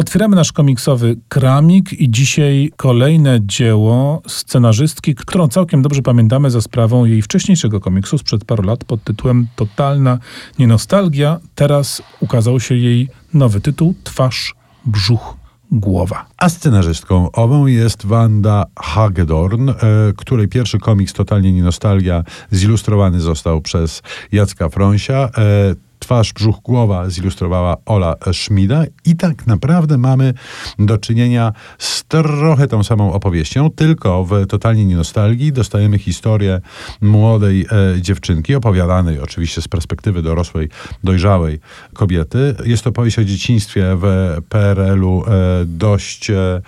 Otwieramy nasz komiksowy kramik i dzisiaj kolejne dzieło scenarzystki, którą całkiem dobrze pamiętamy za sprawą jej wcześniejszego komiksu sprzed paru lat pod tytułem Totalna nienostalgia. Teraz ukazał się jej nowy tytuł Twarz, brzuch, głowa. A scenarzystką ową jest Wanda Hagedorn, e, której pierwszy komiks Totalnie nie nostalgia zilustrowany został przez Jacka Frąsia. E, Twarz, brzuch, głowa zilustrowała Ola Schmida i tak naprawdę mamy do czynienia z trochę tą samą opowieścią, tylko w totalnie nie nostalgii dostajemy historię młodej e, dziewczynki, opowiadanej oczywiście z perspektywy dorosłej, dojrzałej kobiety. Jest to opowieść o dzieciństwie w PRL-u e, dość e,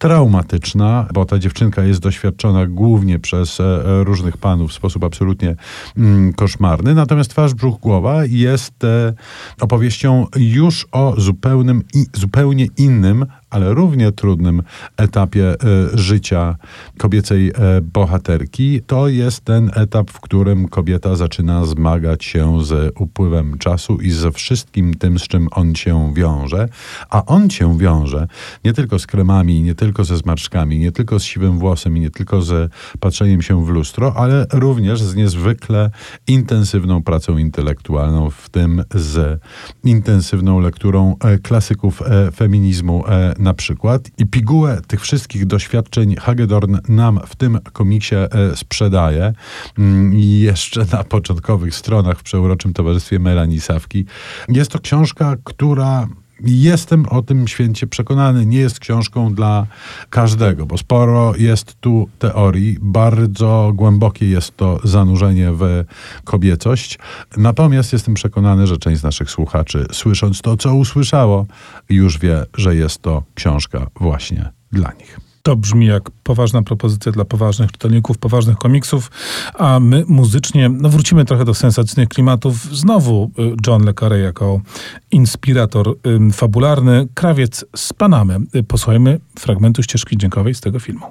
traumatyczna, bo ta dziewczynka jest doświadczona głównie przez e, różnych panów w sposób absolutnie mm, koszmarny. Natomiast Twarz, brzuch, głowa jest e, opowieścią już o zupełnym i zupełnie innym ale równie trudnym etapie e, życia kobiecej e, bohaterki. To jest ten etap, w którym kobieta zaczyna zmagać się z upływem czasu i ze wszystkim tym, z czym on się wiąże. A on się wiąże nie tylko z kremami, nie tylko ze zmarszczkami, nie tylko z siwym włosem i nie tylko z patrzeniem się w lustro, ale również z niezwykle intensywną pracą intelektualną, w tym z intensywną lekturą e, klasyków feminizmu na przykład. I pigułę tych wszystkich doświadczeń Hagedorn nam w tym komiksie e, sprzedaje. Mm, jeszcze na początkowych stronach w przeuroczym towarzystwie Melanie Sawki. Jest to książka, która Jestem o tym święcie przekonany. Nie jest książką dla każdego, bo sporo jest tu teorii, bardzo głębokie jest to zanurzenie w kobiecość. Natomiast jestem przekonany, że część z naszych słuchaczy, słysząc to, co usłyszało, już wie, że jest to książka właśnie dla nich. To brzmi jak poważna propozycja dla poważnych czytelników, poważnych komiksów, a my muzycznie no wrócimy trochę do sensacyjnych klimatów. Znowu y, John Le Carre jako inspirator fabularny, krawiec z Panamy. Y, posłuchajmy fragmentu ścieżki dźwiękowej z tego filmu.